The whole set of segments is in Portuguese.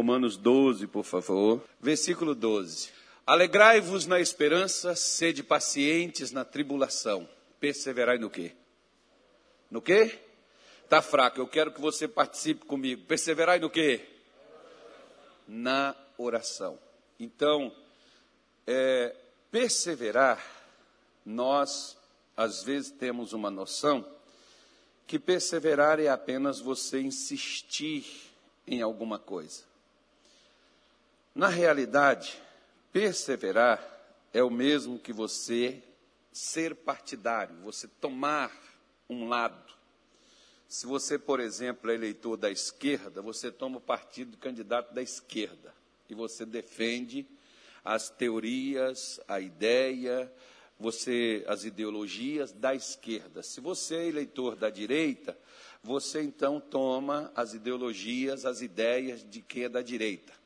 Romanos 12, por favor. Versículo 12. Alegrai-vos na esperança, sede pacientes na tribulação. Perseverai no quê? No quê? Está fraco, eu quero que você participe comigo. Perseverai no quê? Na oração. Então, é, perseverar, nós às vezes temos uma noção que perseverar é apenas você insistir em alguma coisa. Na realidade, perseverar é o mesmo que você ser partidário, você tomar um lado. Se você, por exemplo, é eleitor da esquerda, você toma o partido do candidato da esquerda e você defende as teorias, a ideia, você as ideologias da esquerda. Se você é eleitor da direita, você então toma as ideologias, as ideias de quem é da direita.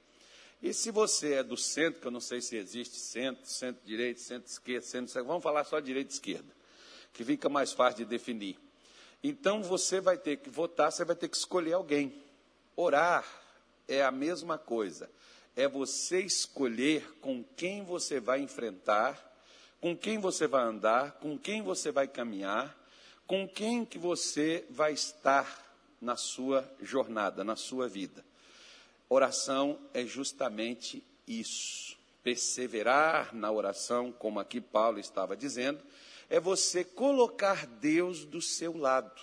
E se você é do centro, que eu não sei se existe centro, centro-direita, centro-esquerda, centro vamos falar só direita e esquerda, que fica mais fácil de definir. Então você vai ter que votar, você vai ter que escolher alguém. Orar é a mesma coisa. É você escolher com quem você vai enfrentar com quem você vai andar, com quem você vai caminhar, com quem que você vai estar na sua jornada, na sua vida. Oração é justamente isso. Perseverar na oração, como aqui Paulo estava dizendo, é você colocar Deus do seu lado.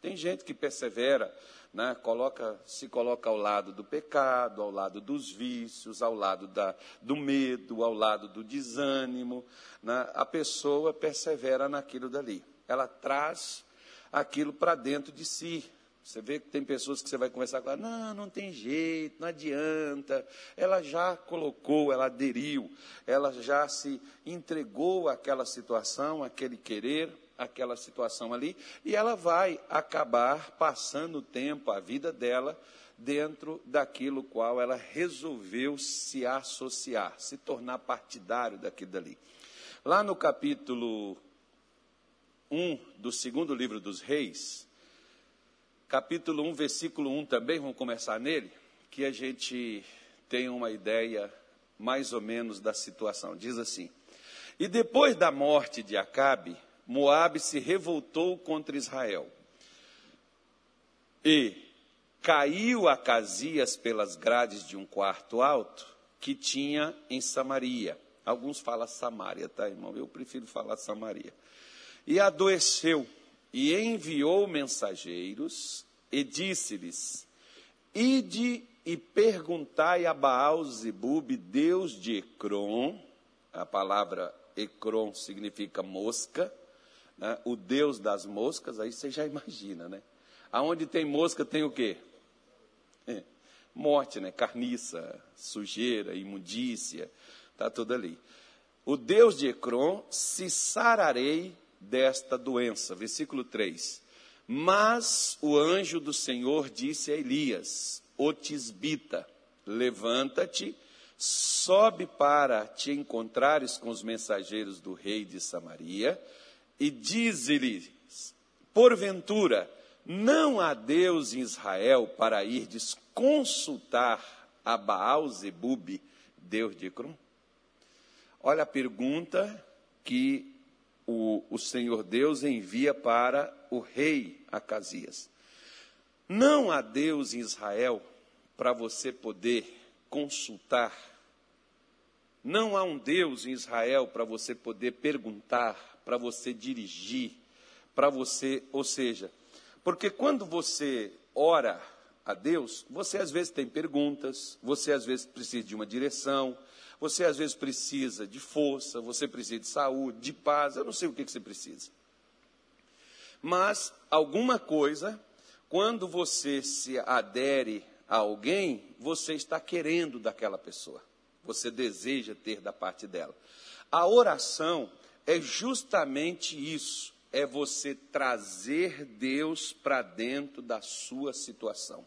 Tem gente que persevera né, coloca, se coloca ao lado do pecado, ao lado dos vícios, ao lado da, do medo, ao lado do desânimo. Né, a pessoa persevera naquilo dali. Ela traz aquilo para dentro de si. Você vê que tem pessoas que você vai conversar com ela, não, não tem jeito, não adianta. Ela já colocou, ela aderiu, ela já se entregou àquela situação, àquele querer, aquela situação ali, e ela vai acabar passando o tempo, a vida dela, dentro daquilo qual ela resolveu se associar, se tornar partidário daquilo dali. Lá no capítulo 1 do segundo livro dos Reis, capítulo 1, versículo 1 também, vamos começar nele, que a gente tem uma ideia mais ou menos da situação. Diz assim: E depois da morte de Acabe, Moabe se revoltou contra Israel. E caiu a Casias pelas grades de um quarto alto que tinha em Samaria. Alguns falam Samaria, tá, irmão? Eu prefiro falar Samaria. E adoeceu e enviou mensageiros e disse-lhes: Ide e perguntai a Baal Zebub, Deus de Ecrom, a palavra Ecrom significa mosca, né, o Deus das moscas, aí você já imagina, né? Aonde tem mosca tem o quê? É, morte, né? Carniça, sujeira, imundícia, está tudo ali. O Deus de Ecrom, se sararei desta doença. Versículo 3. Mas o anjo do Senhor disse a Elias, o tisbita, levanta-te, sobe para te encontrares com os mensageiros do rei de Samaria, e diz-lhes: Porventura, não há Deus em Israel para irdes consultar a Baal Zebub, Deus de Ecrom? Olha a pergunta que o, o Senhor Deus envia para o rei Acasias. Não há Deus em Israel para você poder consultar. Não há um Deus em Israel para você poder perguntar para você dirigir, para você, ou seja, porque quando você ora a Deus, você às vezes tem perguntas, você às vezes precisa de uma direção, você às vezes precisa de força, você precisa de saúde, de paz, eu não sei o que, você precisa. Mas alguma coisa, quando você se adere a alguém, você está querendo daquela pessoa, você deseja ter da parte dela. A oração é justamente isso: é você trazer Deus para dentro da sua situação.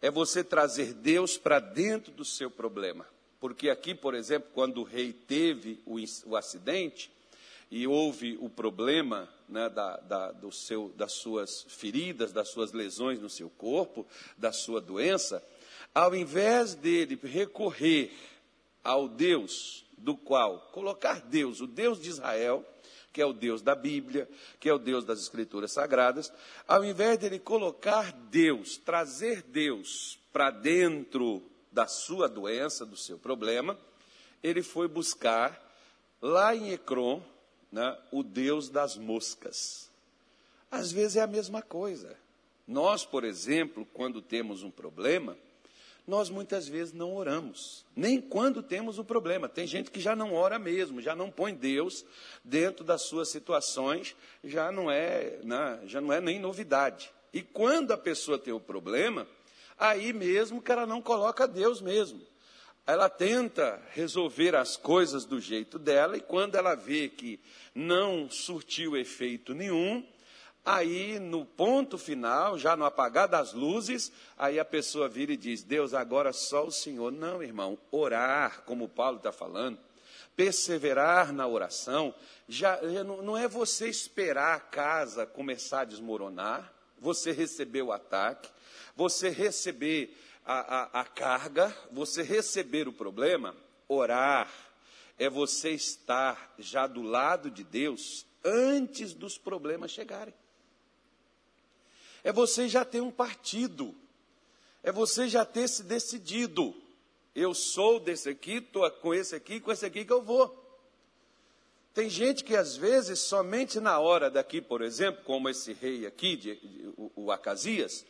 É você trazer Deus para dentro do seu problema. Porque aqui, por exemplo, quando o rei teve o, o acidente e houve o problema né, da, da, do seu, das suas feridas, das suas lesões no seu corpo, da sua doença, ao invés dele recorrer ao Deus do qual colocar Deus, o Deus de Israel, que é o Deus da Bíblia, que é o Deus das Escrituras Sagradas, ao invés dele colocar Deus, trazer Deus para dentro da sua doença, do seu problema, ele foi buscar lá em Ecrom né, o Deus das moscas. Às vezes é a mesma coisa. Nós, por exemplo, quando temos um problema, nós muitas vezes não oramos, nem quando temos o problema. Tem gente que já não ora mesmo, já não põe Deus dentro das suas situações, já não é, né, já não é nem novidade. E quando a pessoa tem o problema, aí mesmo que ela não coloca Deus mesmo. Ela tenta resolver as coisas do jeito dela e quando ela vê que não surtiu efeito nenhum, Aí, no ponto final, já no apagar das luzes, aí a pessoa vira e diz: Deus, agora só o Senhor. Não, irmão, orar, como Paulo está falando, perseverar na oração, já, não é você esperar a casa começar a desmoronar, você receber o ataque, você receber a, a, a carga, você receber o problema. Orar é você estar já do lado de Deus antes dos problemas chegarem. É você já ter um partido. É você já ter se decidido. Eu sou desse aqui, estou com esse aqui, com esse aqui que eu vou. Tem gente que às vezes, somente na hora daqui, por exemplo, como esse rei aqui, de, de, o, o Acasias,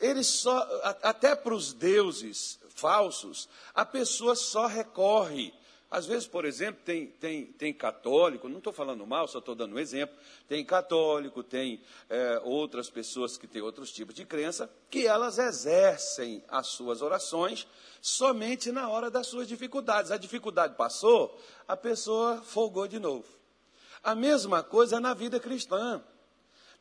ele só, até para os deuses falsos, a pessoa só recorre às vezes, por exemplo, tem, tem, tem católico, não estou falando mal, só estou dando um exemplo. Tem católico, tem é, outras pessoas que têm outros tipos de crença, que elas exercem as suas orações somente na hora das suas dificuldades. A dificuldade passou, a pessoa folgou de novo. A mesma coisa na vida cristã.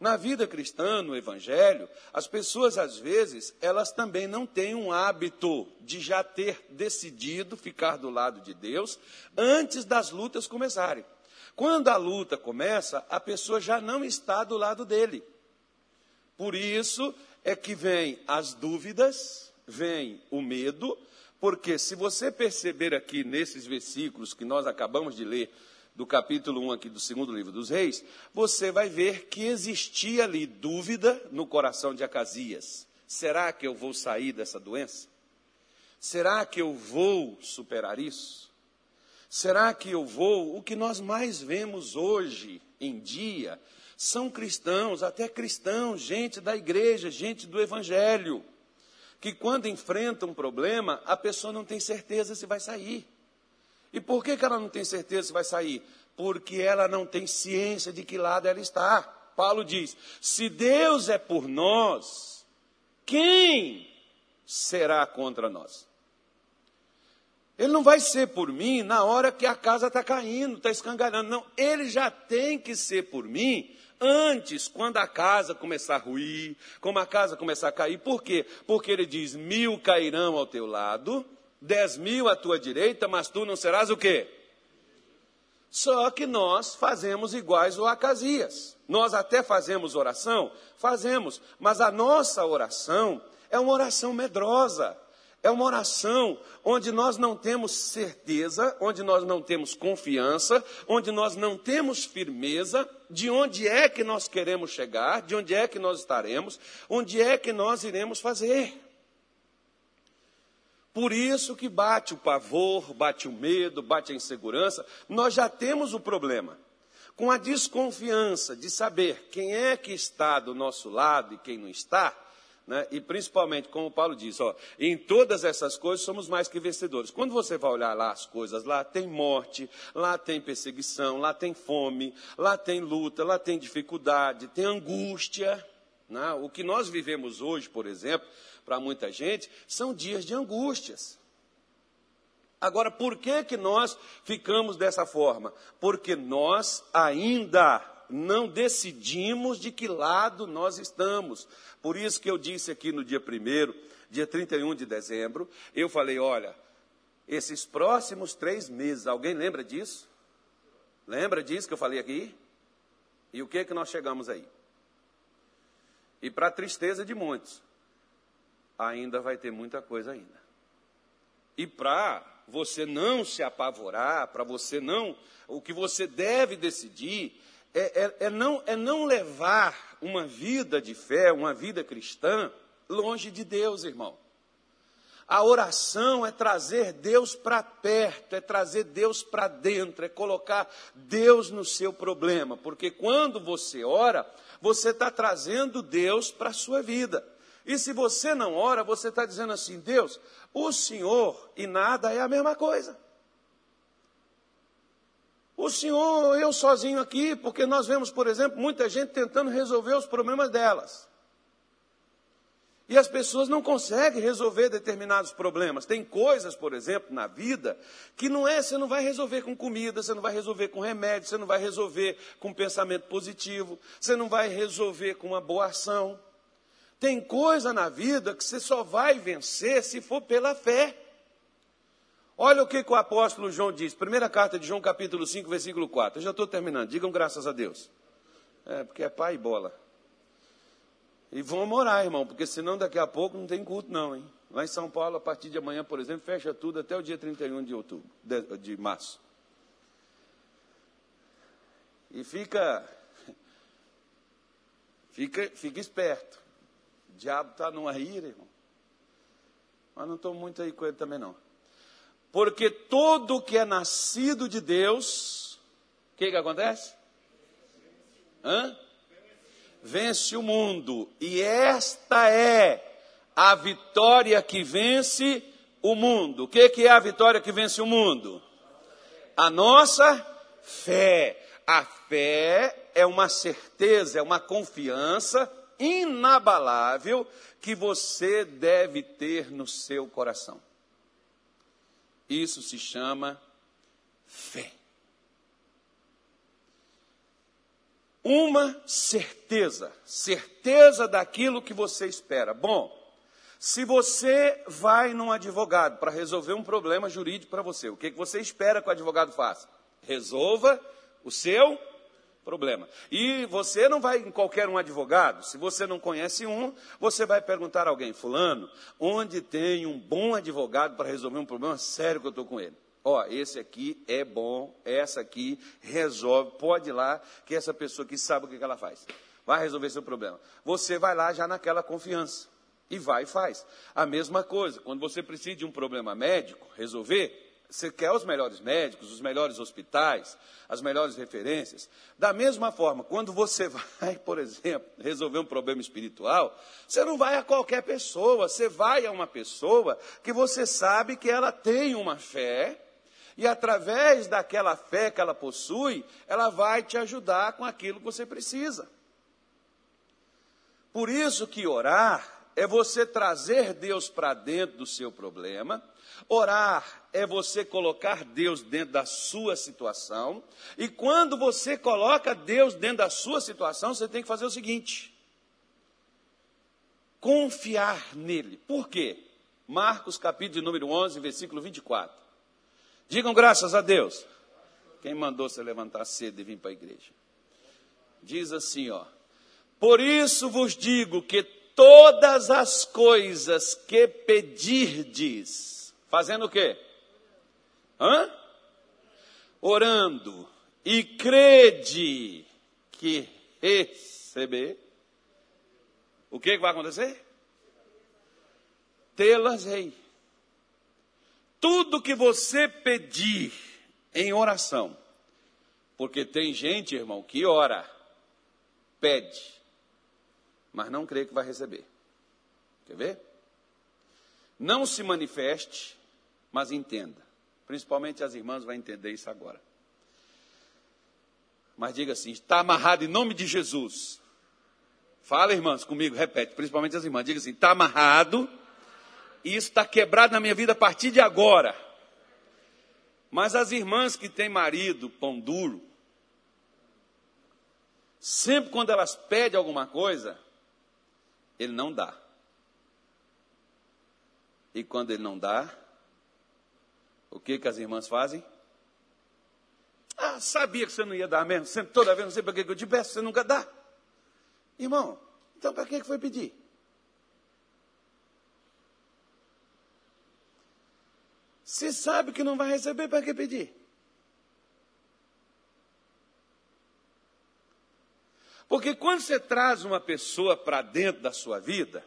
Na vida cristã, no Evangelho, as pessoas, às vezes, elas também não têm um hábito de já ter decidido ficar do lado de Deus antes das lutas começarem. Quando a luta começa, a pessoa já não está do lado dele. Por isso é que vem as dúvidas, vem o medo, porque se você perceber aqui nesses versículos que nós acabamos de ler, do capítulo 1 aqui do segundo livro dos reis, você vai ver que existia ali dúvida no coração de Acasias. Será que eu vou sair dessa doença? Será que eu vou superar isso? Será que eu vou? O que nós mais vemos hoje em dia são cristãos, até cristãos, gente da igreja, gente do evangelho, que quando enfrenta um problema, a pessoa não tem certeza se vai sair. E por que, que ela não tem certeza se vai sair? Porque ela não tem ciência de que lado ela está. Paulo diz: se Deus é por nós, quem será contra nós? Ele não vai ser por mim na hora que a casa está caindo, está escangalhando. Não, ele já tem que ser por mim antes, quando a casa começar a ruir, como a casa começar a cair. Por quê? Porque ele diz: mil cairão ao teu lado, dez mil à tua direita, mas tu não serás o quê? Só que nós fazemos iguais o Acasias. Nós até fazemos oração, fazemos, mas a nossa oração é uma oração medrosa. É uma oração onde nós não temos certeza, onde nós não temos confiança, onde nós não temos firmeza de onde é que nós queremos chegar, de onde é que nós estaremos, onde é que nós iremos fazer. Por isso que bate o pavor, bate o medo, bate a insegurança. Nós já temos o problema. Com a desconfiança de saber quem é que está do nosso lado e quem não está, né? e principalmente, como Paulo diz, ó, em todas essas coisas somos mais que vencedores. Quando você vai olhar lá as coisas, lá tem morte, lá tem perseguição, lá tem fome, lá tem luta, lá tem dificuldade, tem angústia. Né? O que nós vivemos hoje, por exemplo, para muita gente, são dias de angústias. Agora, por que, que nós ficamos dessa forma? Porque nós ainda não decidimos de que lado nós estamos. Por isso que eu disse aqui no dia 1 dia 31 de dezembro, eu falei, olha, esses próximos três meses, alguém lembra disso? Lembra disso que eu falei aqui? E o que que nós chegamos aí? E para a tristeza de muitos, ainda vai ter muita coisa ainda. E para você não se apavorar, para você não. O que você deve decidir é, é, é, não, é não levar uma vida de fé, uma vida cristã, longe de Deus, irmão. A oração é trazer Deus para perto, é trazer Deus para dentro, é colocar Deus no seu problema, porque quando você ora, você está trazendo Deus para a sua vida. E se você não ora, você está dizendo assim: Deus, o Senhor e nada é a mesma coisa. O Senhor, eu sozinho aqui, porque nós vemos, por exemplo, muita gente tentando resolver os problemas delas. E as pessoas não conseguem resolver determinados problemas. Tem coisas, por exemplo, na vida, que não é, você não vai resolver com comida, você não vai resolver com remédio, você não vai resolver com pensamento positivo, você não vai resolver com uma boa ação. Tem coisa na vida que você só vai vencer se for pela fé. Olha o que, que o apóstolo João diz, primeira carta de João, capítulo 5, versículo 4. Eu já estou terminando, digam graças a Deus. É, porque é pai e bola. E vão morar, irmão, porque senão daqui a pouco não tem culto, não, hein? Lá em São Paulo, a partir de amanhã, por exemplo, fecha tudo até o dia 31 de outubro, de, de março. E fica, fica, fica esperto. O diabo está numa ira, irmão. Mas não estou muito aí com ele também, não. Porque todo que é nascido de Deus, o que, que acontece? Hã? Vence o mundo. E esta é a vitória que vence o mundo. O que, que é a vitória que vence o mundo? A nossa fé. A fé é uma certeza, é uma confiança inabalável que você deve ter no seu coração. Isso se chama fé. Uma certeza, certeza daquilo que você espera. Bom, se você vai num advogado para resolver um problema jurídico para você, o que, que você espera que o advogado faça? Resolva o seu problema. E você não vai em qualquer um advogado, se você não conhece um, você vai perguntar a alguém, fulano, onde tem um bom advogado para resolver um problema sério que eu estou com ele? Ó, esse aqui é bom, essa aqui resolve, pode ir lá, que essa pessoa aqui sabe o que ela faz. Vai resolver seu problema. Você vai lá já naquela confiança. E vai e faz. A mesma coisa, quando você precisa de um problema médico resolver, você quer os melhores médicos, os melhores hospitais, as melhores referências. Da mesma forma, quando você vai, por exemplo, resolver um problema espiritual, você não vai a qualquer pessoa, você vai a uma pessoa que você sabe que ela tem uma fé, e através daquela fé que ela possui, ela vai te ajudar com aquilo que você precisa. Por isso que orar é você trazer Deus para dentro do seu problema Orar é você colocar Deus dentro da sua situação, e quando você coloca Deus dentro da sua situação, você tem que fazer o seguinte: confiar nele. Por quê? Marcos capítulo número 11, versículo 24. Digam graças a Deus. Quem mandou você levantar cedo e vir para a igreja? Diz assim, ó: Por isso vos digo que todas as coisas que pedirdes, Fazendo o quê? Hã? Orando. E crede que receber. O que, vai acontecer? Tê-las rei. Tudo que você pedir em oração. Porque tem gente, irmão, que ora, pede, mas não crê que vai receber. Quer ver? Não se manifeste mas entenda. Principalmente as irmãs vão entender isso agora. Mas diga assim: está amarrado em nome de Jesus. Fala, irmãs, comigo, repete, principalmente as irmãs. Diga assim: está amarrado, e isso está quebrado na minha vida a partir de agora. Mas as irmãs que têm marido, pão duro, sempre quando elas pedem alguma coisa, ele não dá. E quando ele não dá, o que, que as irmãs fazem? Ah, sabia que você não ia dar mesmo. Sempre, toda vez, não sei para que eu te peço, você nunca dá. Irmão, então para que foi pedir? Se sabe que não vai receber, para que pedir? Porque quando você traz uma pessoa para dentro da sua vida,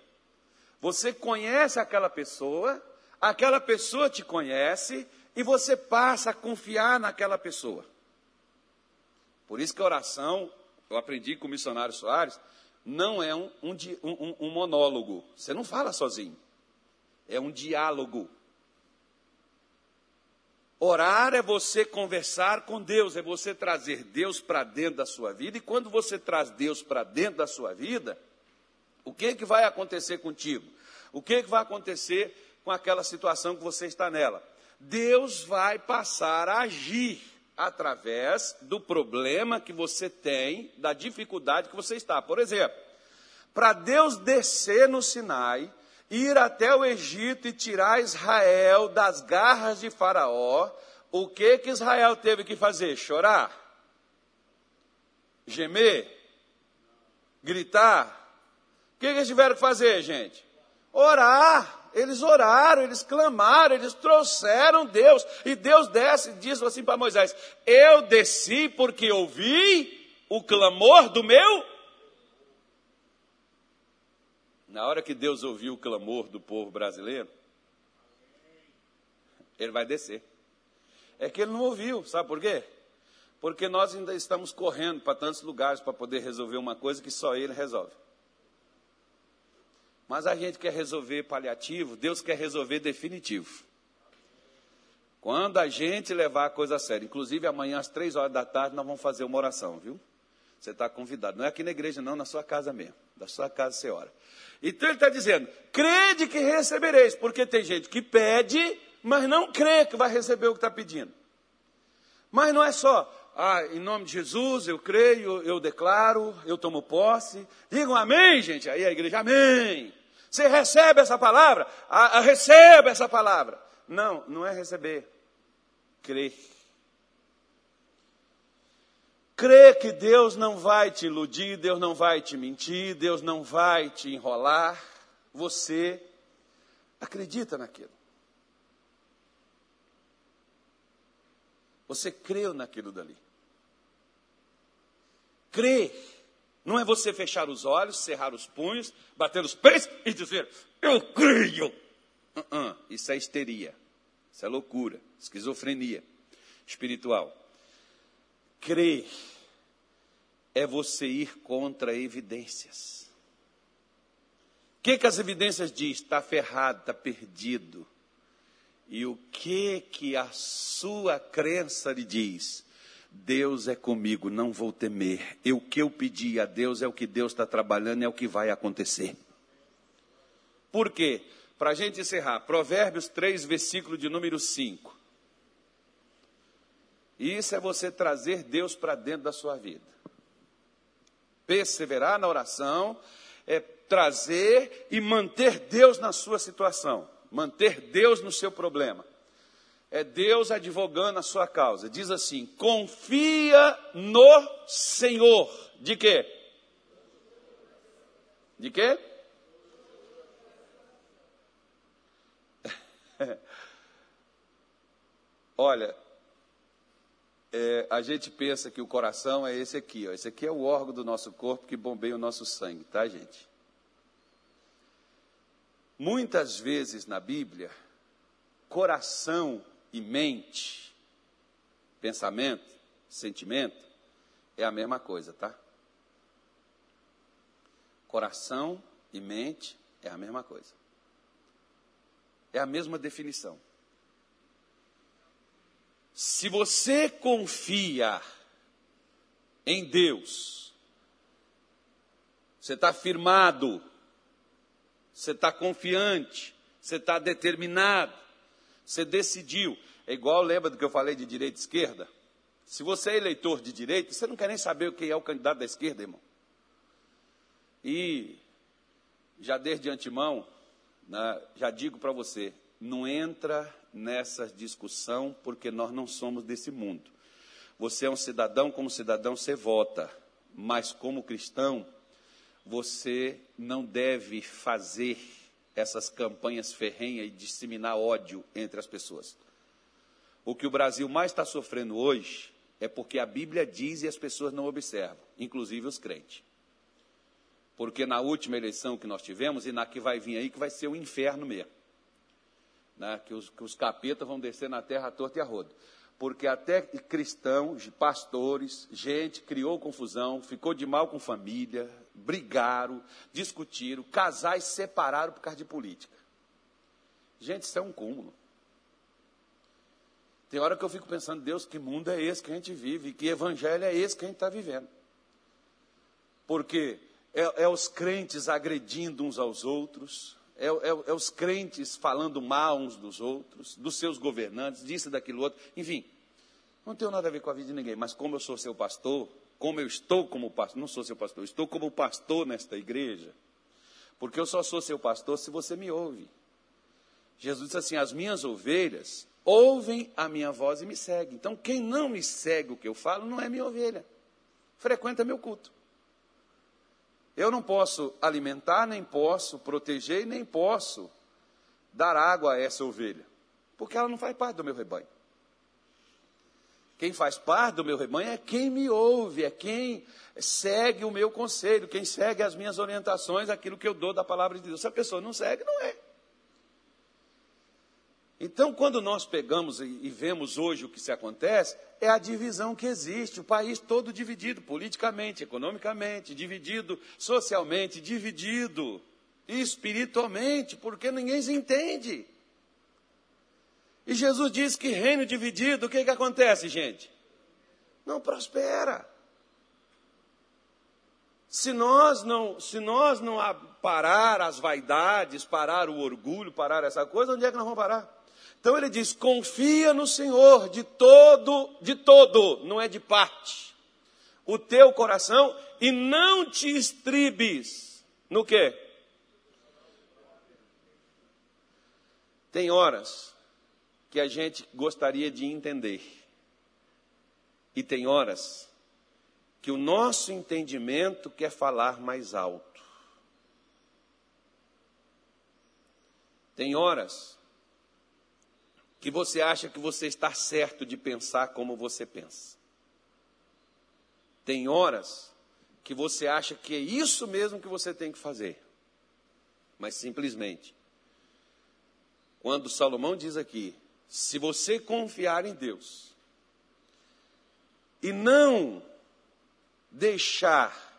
você conhece aquela pessoa, aquela pessoa te conhece e você passa a confiar naquela pessoa. Por isso que a oração, eu aprendi com o missionário Soares, não é um, um, um, um monólogo. Você não fala sozinho. É um diálogo. Orar é você conversar com Deus, é você trazer Deus para dentro da sua vida. E quando você traz Deus para dentro da sua vida, o que, que vai acontecer contigo? O que, que vai acontecer com aquela situação que você está nela? Deus vai passar a agir através do problema que você tem, da dificuldade que você está. Por exemplo, para Deus descer no Sinai, ir até o Egito e tirar Israel das garras de Faraó, o que que Israel teve que fazer? Chorar? Gemer? Gritar? O que, que eles tiveram que fazer, gente? Orar. Eles oraram, eles clamaram, eles trouxeram Deus. E Deus desce e diz assim para Moisés: Eu desci porque ouvi o clamor do meu. Na hora que Deus ouviu o clamor do povo brasileiro, ele vai descer. É que ele não ouviu, sabe por quê? Porque nós ainda estamos correndo para tantos lugares para poder resolver uma coisa que só ele resolve. Mas a gente quer resolver paliativo, Deus quer resolver definitivo. Quando a gente levar a coisa a sério, inclusive amanhã às três horas da tarde nós vamos fazer uma oração, viu? Você está convidado. Não é aqui na igreja, não, na sua casa mesmo. Da sua casa você ora. Então ele está dizendo: crede que recebereis, porque tem gente que pede, mas não crê que vai receber o que está pedindo. Mas não é só, ah, em nome de Jesus, eu creio, eu declaro, eu tomo posse. Digam amém, gente. Aí a igreja, amém. Você recebe essa palavra? Ah, receba essa palavra. Não, não é receber. Crer. Crer que Deus não vai te iludir, Deus não vai te mentir, Deus não vai te enrolar. Você acredita naquilo. Você creu naquilo dali. Crer não é você fechar os olhos, cerrar os punhos, bater os pés e dizer, eu creio. Uh -uh, isso é histeria, isso é loucura, esquizofrenia espiritual. Crer é você ir contra evidências. O que, que as evidências diz? Está ferrado, está perdido. E o que que a sua crença lhe diz? Deus é comigo, não vou temer. E o que eu pedi a Deus é o que Deus está trabalhando, é o que vai acontecer. Por quê? Para a gente encerrar, Provérbios 3, versículo de número 5. Isso é você trazer Deus para dentro da sua vida. Perseverar na oração é trazer e manter Deus na sua situação, manter Deus no seu problema é Deus advogando a sua causa. Diz assim: confia no Senhor. De quê? De quê? Olha, é, a gente pensa que o coração é esse aqui, ó. Esse aqui é o órgão do nosso corpo que bombeia o nosso sangue, tá, gente? Muitas vezes na Bíblia, coração e mente, pensamento, sentimento, é a mesma coisa, tá? Coração e mente é a mesma coisa. É a mesma definição. Se você confia em Deus, você está firmado, você está confiante, você está determinado, você decidiu. É igual, lembra do que eu falei de direita e esquerda? Se você é eleitor de direita, você não quer nem saber quem é o candidato da esquerda, irmão. E já desde antemão, né, já digo para você, não entra nessa discussão porque nós não somos desse mundo. Você é um cidadão, como cidadão você vota, mas como cristão, você não deve fazer essas campanhas ferrenhas e disseminar ódio entre as pessoas. O que o Brasil mais está sofrendo hoje é porque a Bíblia diz e as pessoas não observam, inclusive os crentes. Porque na última eleição que nós tivemos, e na que vai vir aí, que vai ser o inferno mesmo. Né? Que, os, que os capetas vão descer na terra torta e a rodo. Porque até cristãos, pastores, gente criou confusão, ficou de mal com família, brigaram, discutiram, casais separaram por causa de política. Gente, isso é um cúmulo. Tem hora que eu fico pensando, Deus, que mundo é esse que a gente vive? Que evangelho é esse que a gente está vivendo? Porque é, é, os crentes agredindo uns aos outros, é, é, é, os crentes falando mal uns dos outros, dos seus governantes, disso, daquilo outro, enfim. Não tenho nada a ver com a vida de ninguém, mas como eu sou seu pastor, como eu estou como pastor, não sou seu pastor, estou como pastor nesta igreja, porque eu só sou seu pastor se você me ouve. Jesus disse assim: as minhas ovelhas ouvem a minha voz e me seguem. Então, quem não me segue o que eu falo não é minha ovelha. Frequenta meu culto. Eu não posso alimentar, nem posso proteger, nem posso dar água a essa ovelha, porque ela não faz parte do meu rebanho. Quem faz parte do meu rebanho é quem me ouve, é quem segue o meu conselho, quem segue as minhas orientações, aquilo que eu dou da palavra de Deus. Se a pessoa não segue, não é. Então, quando nós pegamos e vemos hoje o que se acontece, é a divisão que existe, o país todo dividido politicamente, economicamente, dividido socialmente, dividido espiritualmente, porque ninguém se entende. E Jesus diz que reino dividido, o que, que acontece, gente? Não prospera. Se nós não, se nós não parar as vaidades, parar o orgulho, parar essa coisa, onde é que nós vamos parar? Então ele diz: confia no Senhor de todo, de todo, não é de parte, o teu coração e não te estribes no quê? Tem horas que a gente gostaria de entender, e tem horas que o nosso entendimento quer falar mais alto. Tem horas que você acha que você está certo de pensar como você pensa. Tem horas que você acha que é isso mesmo que você tem que fazer. Mas simplesmente, quando Salomão diz aqui, se você confiar em Deus e não deixar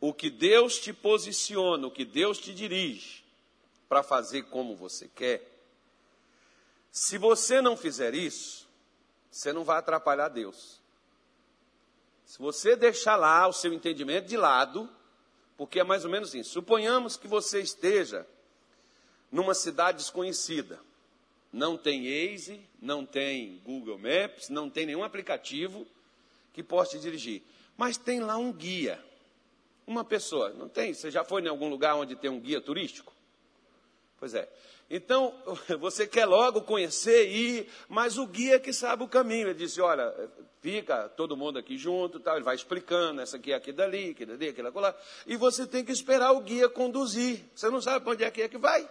o que Deus te posiciona, o que Deus te dirige, para fazer como você quer, se você não fizer isso, você não vai atrapalhar Deus. Se você deixar lá o seu entendimento de lado, porque é mais ou menos isso. Suponhamos que você esteja numa cidade desconhecida. Não tem Waze, não tem Google Maps, não tem nenhum aplicativo que possa te dirigir. Mas tem lá um guia. Uma pessoa, não tem? Você já foi em algum lugar onde tem um guia turístico? Pois é. Então, você quer logo conhecer e ir, mas o guia que sabe o caminho. Ele disse: olha, fica todo mundo aqui junto, tal. ele vai explicando, essa aqui é aqui dali, aqui dali, aquilo lá. E você tem que esperar o guia conduzir. Você não sabe para onde é que é que vai.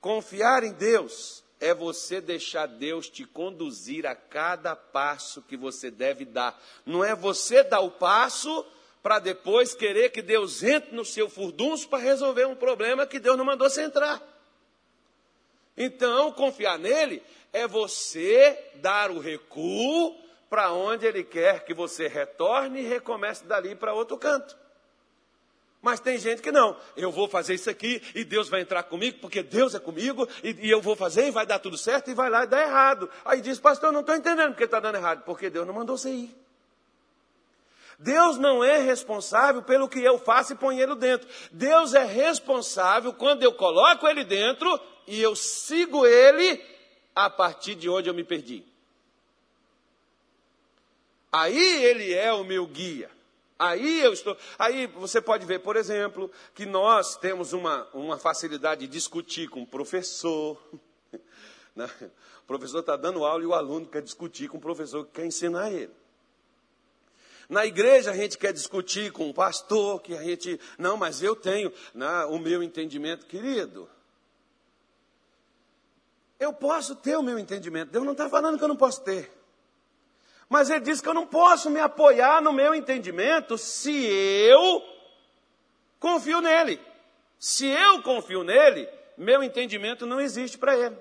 Confiar em Deus é você deixar Deus te conduzir a cada passo que você deve dar. Não é você dar o passo para depois querer que Deus entre no seu furdunço para resolver um problema que Deus não mandou você entrar. Então, confiar nele é você dar o recuo para onde ele quer que você retorne e recomece dali para outro canto. Mas tem gente que não, eu vou fazer isso aqui e Deus vai entrar comigo, porque Deus é comigo, e, e eu vou fazer e vai dar tudo certo, e vai lá e dá errado. Aí diz, pastor, eu não estou entendendo porque está dando errado, porque Deus não mandou você ir. Deus não é responsável pelo que eu faço e ponho ele dentro. Deus é responsável quando eu coloco ele dentro e eu sigo ele a partir de onde eu me perdi. Aí ele é o meu guia. Aí eu estou. Aí você pode ver, por exemplo, que nós temos uma, uma facilidade de discutir com o professor. Né? O professor está dando aula e o aluno quer discutir com o professor que quer ensinar ele. Na igreja a gente quer discutir com o pastor, que a gente, não, mas eu tenho né, o meu entendimento, querido. Eu posso ter o meu entendimento. Deus não está falando que eu não posso ter. Mas Ele diz que eu não posso me apoiar no meu entendimento se eu confio nele. Se eu confio nele, meu entendimento não existe para ele.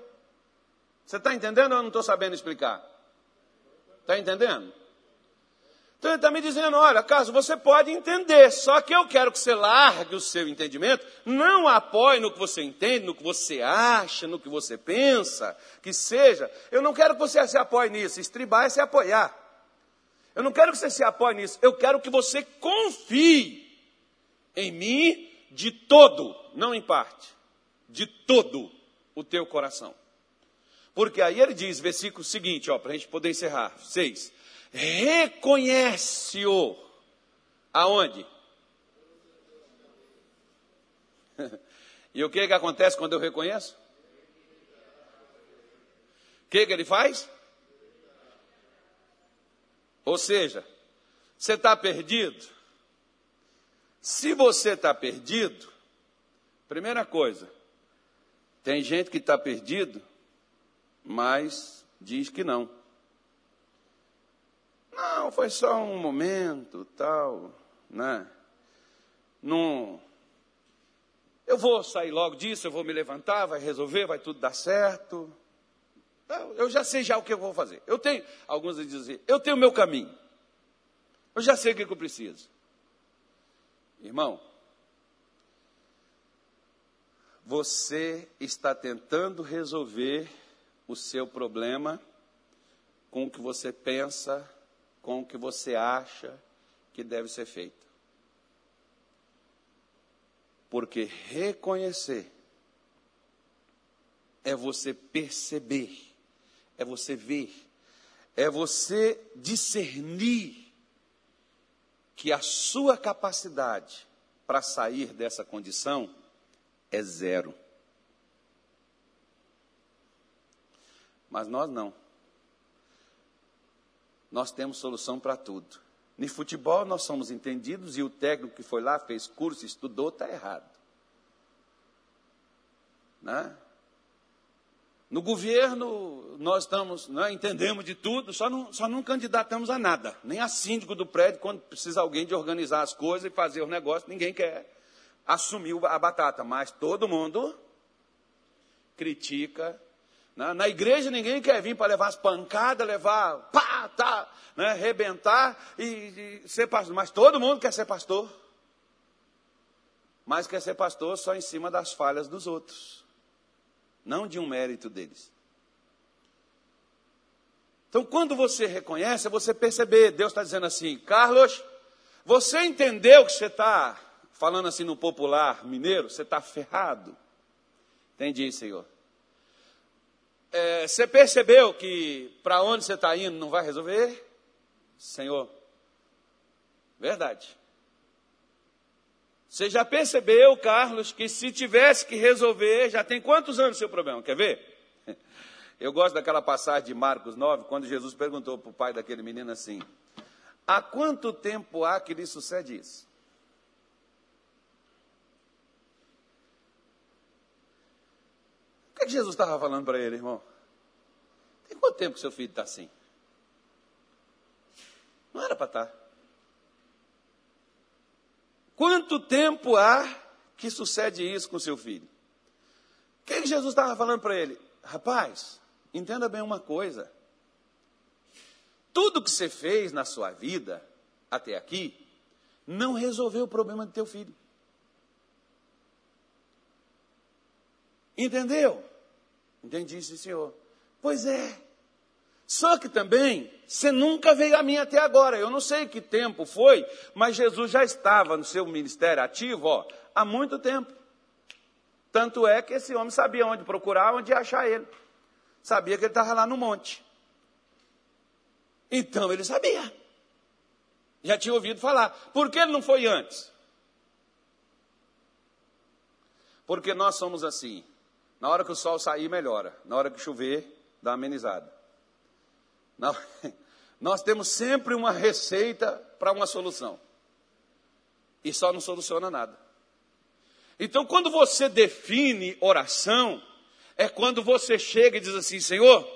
Você está entendendo ou eu não estou sabendo explicar? Está entendendo? Então ele está me dizendo: olha, caso você pode entender, só que eu quero que você largue o seu entendimento, não apoie no que você entende, no que você acha, no que você pensa, que seja. Eu não quero que você se apoie nisso, estribar é se apoiar. Eu não quero que você se apoie nisso, eu quero que você confie em mim de todo, não em parte, de todo o teu coração. Porque aí ele diz, versículo seguinte, para a gente poder encerrar, seis reconhece-o. Aonde? e o que, que acontece quando eu reconheço? O que, que ele faz? Ou seja, você está perdido? Se você está perdido, primeira coisa, tem gente que está perdido, mas diz que não. Não, foi só um momento, tal, né? Não, eu vou sair logo disso, eu vou me levantar, vai resolver, vai tudo dar certo. Eu já sei já o que eu vou fazer. Eu tenho, alguns dizem, eu tenho o meu caminho. Eu já sei o que eu preciso. Irmão, você está tentando resolver o seu problema com o que você pensa com o que você acha que deve ser feito. Porque reconhecer é você perceber, é você ver, é você discernir que a sua capacidade para sair dessa condição é zero. Mas nós não. Nós temos solução para tudo. No futebol nós somos entendidos e o técnico que foi lá, fez curso, estudou, está errado. Né? No governo, nós estamos, né, entendemos de tudo, só não, só não candidatamos a nada. Nem a síndico do prédio, quando precisa alguém de organizar as coisas e fazer o negócio, ninguém quer assumir a batata. Mas todo mundo critica na, igreja ninguém quer vir para levar as pancadas, levar, pá, tá, né, rebentar e, e ser pastor. Mas todo mundo quer ser pastor. Mas quer ser pastor só em cima das falhas dos outros, não de um mérito deles. Então, quando você reconhece, é você perceber, Deus está dizendo assim, Carlos, você entendeu que você está, falando assim no popular mineiro, você está ferrado. Entendi, Senhor é, você percebeu que para onde você está indo não vai resolver? Senhor, verdade. Você já percebeu, Carlos, que se tivesse que resolver, já tem quantos anos seu problema? Quer ver? Eu gosto daquela passagem de Marcos 9, quando Jesus perguntou para o pai daquele menino assim: Há quanto tempo há que lhe sucede isso? Que, é que Jesus estava falando para ele, irmão? Tem quanto tempo que seu filho está assim? Não era para estar. Tá. Quanto tempo há que sucede isso com seu filho? O que, é que Jesus estava falando para ele? Rapaz, entenda bem uma coisa. Tudo que você fez na sua vida até aqui não resolveu o problema do teu filho. Entendeu? Entendi, sim, senhor. Pois é. Só que também, você nunca veio a mim até agora. Eu não sei que tempo foi, mas Jesus já estava no seu ministério ativo ó, há muito tempo. Tanto é que esse homem sabia onde procurar, onde achar ele. Sabia que ele estava lá no monte. Então ele sabia. Já tinha ouvido falar. Por que ele não foi antes? Porque nós somos assim. Na hora que o sol sair, melhora. Na hora que chover, dá amenizada. Na, Nós temos sempre uma receita para uma solução. E só não soluciona nada. Então, quando você define oração, é quando você chega e diz assim: Senhor,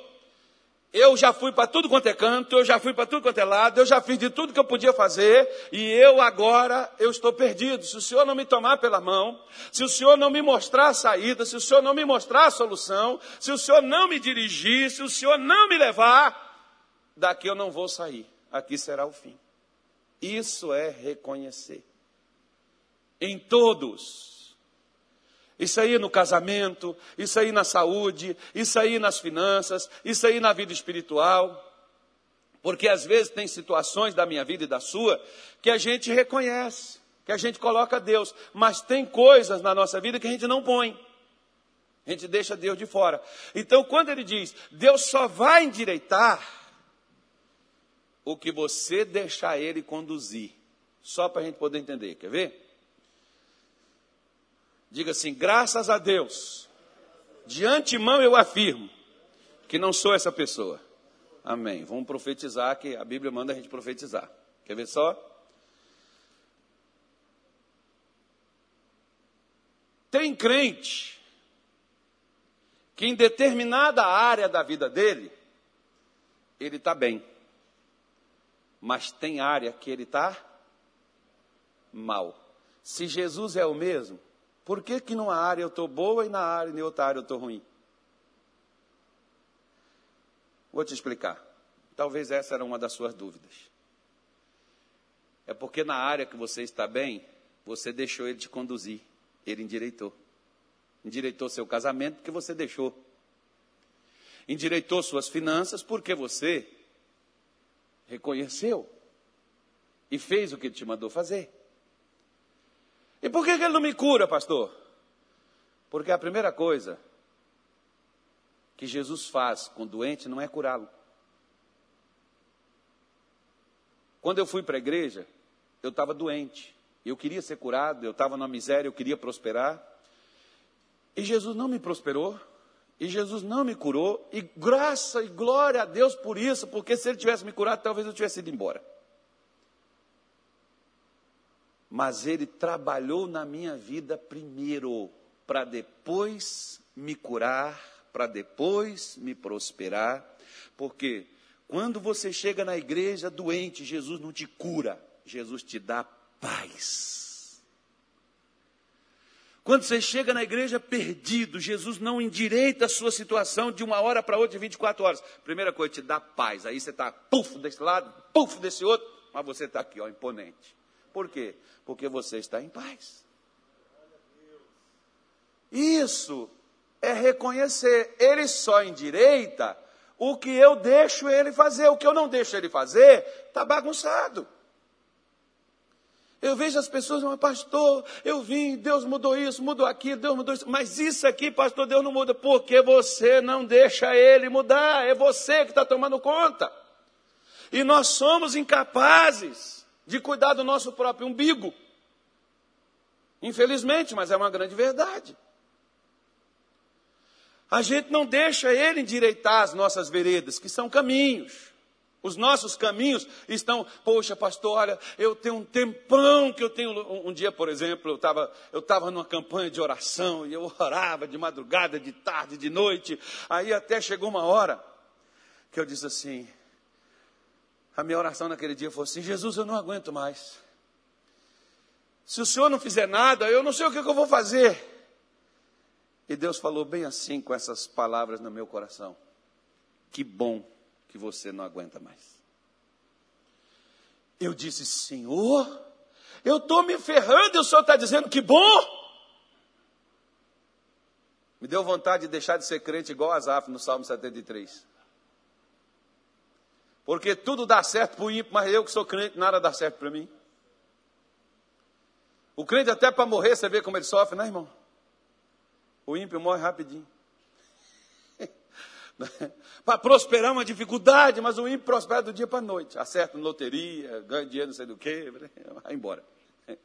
eu já fui para tudo quanto é canto, eu já fui para tudo quanto é lado, eu já fiz de tudo que eu podia fazer, e eu agora eu estou perdido. Se o Senhor não me tomar pela mão, se o Senhor não me mostrar a saída, se o Senhor não me mostrar a solução, se o Senhor não me dirigir, se o Senhor não me levar, daqui eu não vou sair. Aqui será o fim. Isso é reconhecer. Em todos isso aí no casamento, isso aí na saúde, isso aí nas finanças, isso aí na vida espiritual. Porque às vezes tem situações da minha vida e da sua que a gente reconhece, que a gente coloca Deus, mas tem coisas na nossa vida que a gente não põe. A gente deixa Deus de fora. Então, quando ele diz, Deus só vai endireitar o que você deixar ele conduzir. Só para a gente poder entender. Quer ver? Diga assim: graças a Deus, de antemão eu afirmo que não sou essa pessoa. Amém. Vamos profetizar, que a Bíblia manda a gente profetizar. Quer ver só? Tem crente que em determinada área da vida dele, ele está bem. Mas tem área que ele está mal. Se Jesus é o mesmo, por que, que numa área eu estou boa e na área, em outra área eu estou ruim? Vou te explicar. Talvez essa era uma das suas dúvidas. É porque na área que você está bem, você deixou ele te conduzir. Ele endireitou. Endireitou seu casamento porque você deixou. Endireitou suas finanças porque você reconheceu e fez o que ele te mandou fazer. E por que, que ele não me cura, pastor? Porque a primeira coisa que Jesus faz com o doente não é curá-lo. Quando eu fui para a igreja, eu estava doente. Eu queria ser curado, eu estava na miséria, eu queria prosperar. E Jesus não me prosperou. E Jesus não me curou. E graça e glória a Deus por isso, porque se ele tivesse me curado, talvez eu tivesse ido embora mas ele trabalhou na minha vida primeiro, para depois me curar, para depois me prosperar, porque quando você chega na igreja doente, Jesus não te cura, Jesus te dá paz. Quando você chega na igreja perdido, Jesus não endireita a sua situação de uma hora para outra, de 24 horas. Primeira coisa, te dá paz. Aí você está puf desse lado, puf desse outro, mas você está aqui, ó, imponente. Por quê? Porque você está em paz. Isso é reconhecer. Ele só endireita o que eu deixo ele fazer. O que eu não deixo ele fazer, está bagunçado. Eu vejo as pessoas, mas pastor, eu vim, Deus mudou isso, mudou aquilo, Deus mudou isso. Mas isso aqui, pastor, Deus não muda, porque você não deixa ele mudar. É você que está tomando conta. E nós somos incapazes de cuidar do nosso próprio umbigo. Infelizmente, mas é uma grande verdade. A gente não deixa ele endireitar as nossas veredas, que são caminhos. Os nossos caminhos estão, poxa, pastor, olha, eu tenho um tempão que eu tenho. Um, dia, por exemplo, eu estava eu tava numa campanha de oração e eu orava de madrugada, de tarde, de noite. Aí até chegou uma hora que eu disse assim: a minha oração naquele dia foi assim: Jesus, eu não aguento mais. Se o Senhor não fizer nada, eu não sei o que, eu vou fazer. E Deus falou bem assim com essas palavras no meu coração: Que bom que você não aguenta mais. Eu disse: Senhor, eu estou me ferrando e o Senhor está dizendo que bom. Me deu vontade de deixar de ser crente igual Asaf no Salmo 73. Porque tudo dá certo para o ímpio, mas eu que sou crente, nada dá certo para mim. O crente até para morrer, você vê como ele sofre, né, irmão? O ímpio morre rapidinho. para prosperar uma dificuldade, mas o ímpio prospera do dia para a noite. Acerta na loteria, ganha dinheiro não sei do que, vai embora.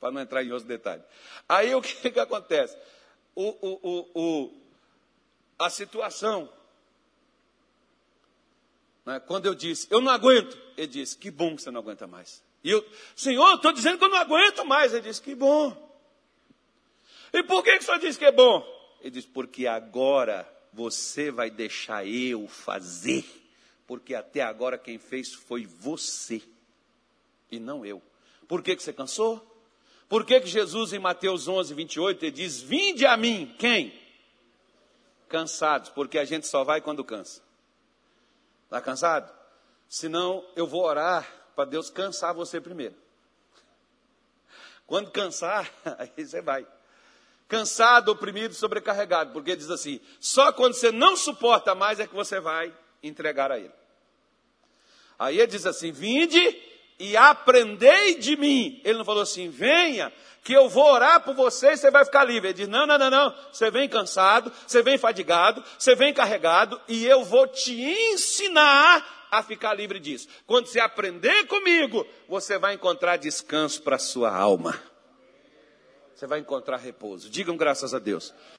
para não entrar em outros detalhes. Aí o que, que acontece? O, o, o, a situação? Quando eu disse, eu não aguento, ele disse, que bom que você não aguenta mais. E eu, Senhor, estou dizendo que eu não aguento mais. Ele disse, que bom. E por que, que o senhor disse que é bom? Ele disse, porque agora você vai deixar eu fazer. Porque até agora quem fez foi você e não eu. Por que, que você cansou? Por que, que Jesus em Mateus 11, 28, ele diz, vinde a mim, quem? Cansados, porque a gente só vai quando cansa. Está cansado? Senão eu vou orar para Deus cansar você primeiro. Quando cansar, aí você vai. Cansado, oprimido, sobrecarregado, porque diz assim: só quando você não suporta mais é que você vai entregar a Ele. Aí ele diz assim: vinde e aprendei de mim. Ele não falou assim: venha, que eu vou orar por você e você vai ficar livre. Ele diz: não, não, não, não. Você vem cansado, você vem fadigado, você vem carregado e eu vou te ensinar a ficar livre disso. Quando você aprender comigo, você vai encontrar descanso para a sua alma. Você vai encontrar repouso. Digam graças a Deus.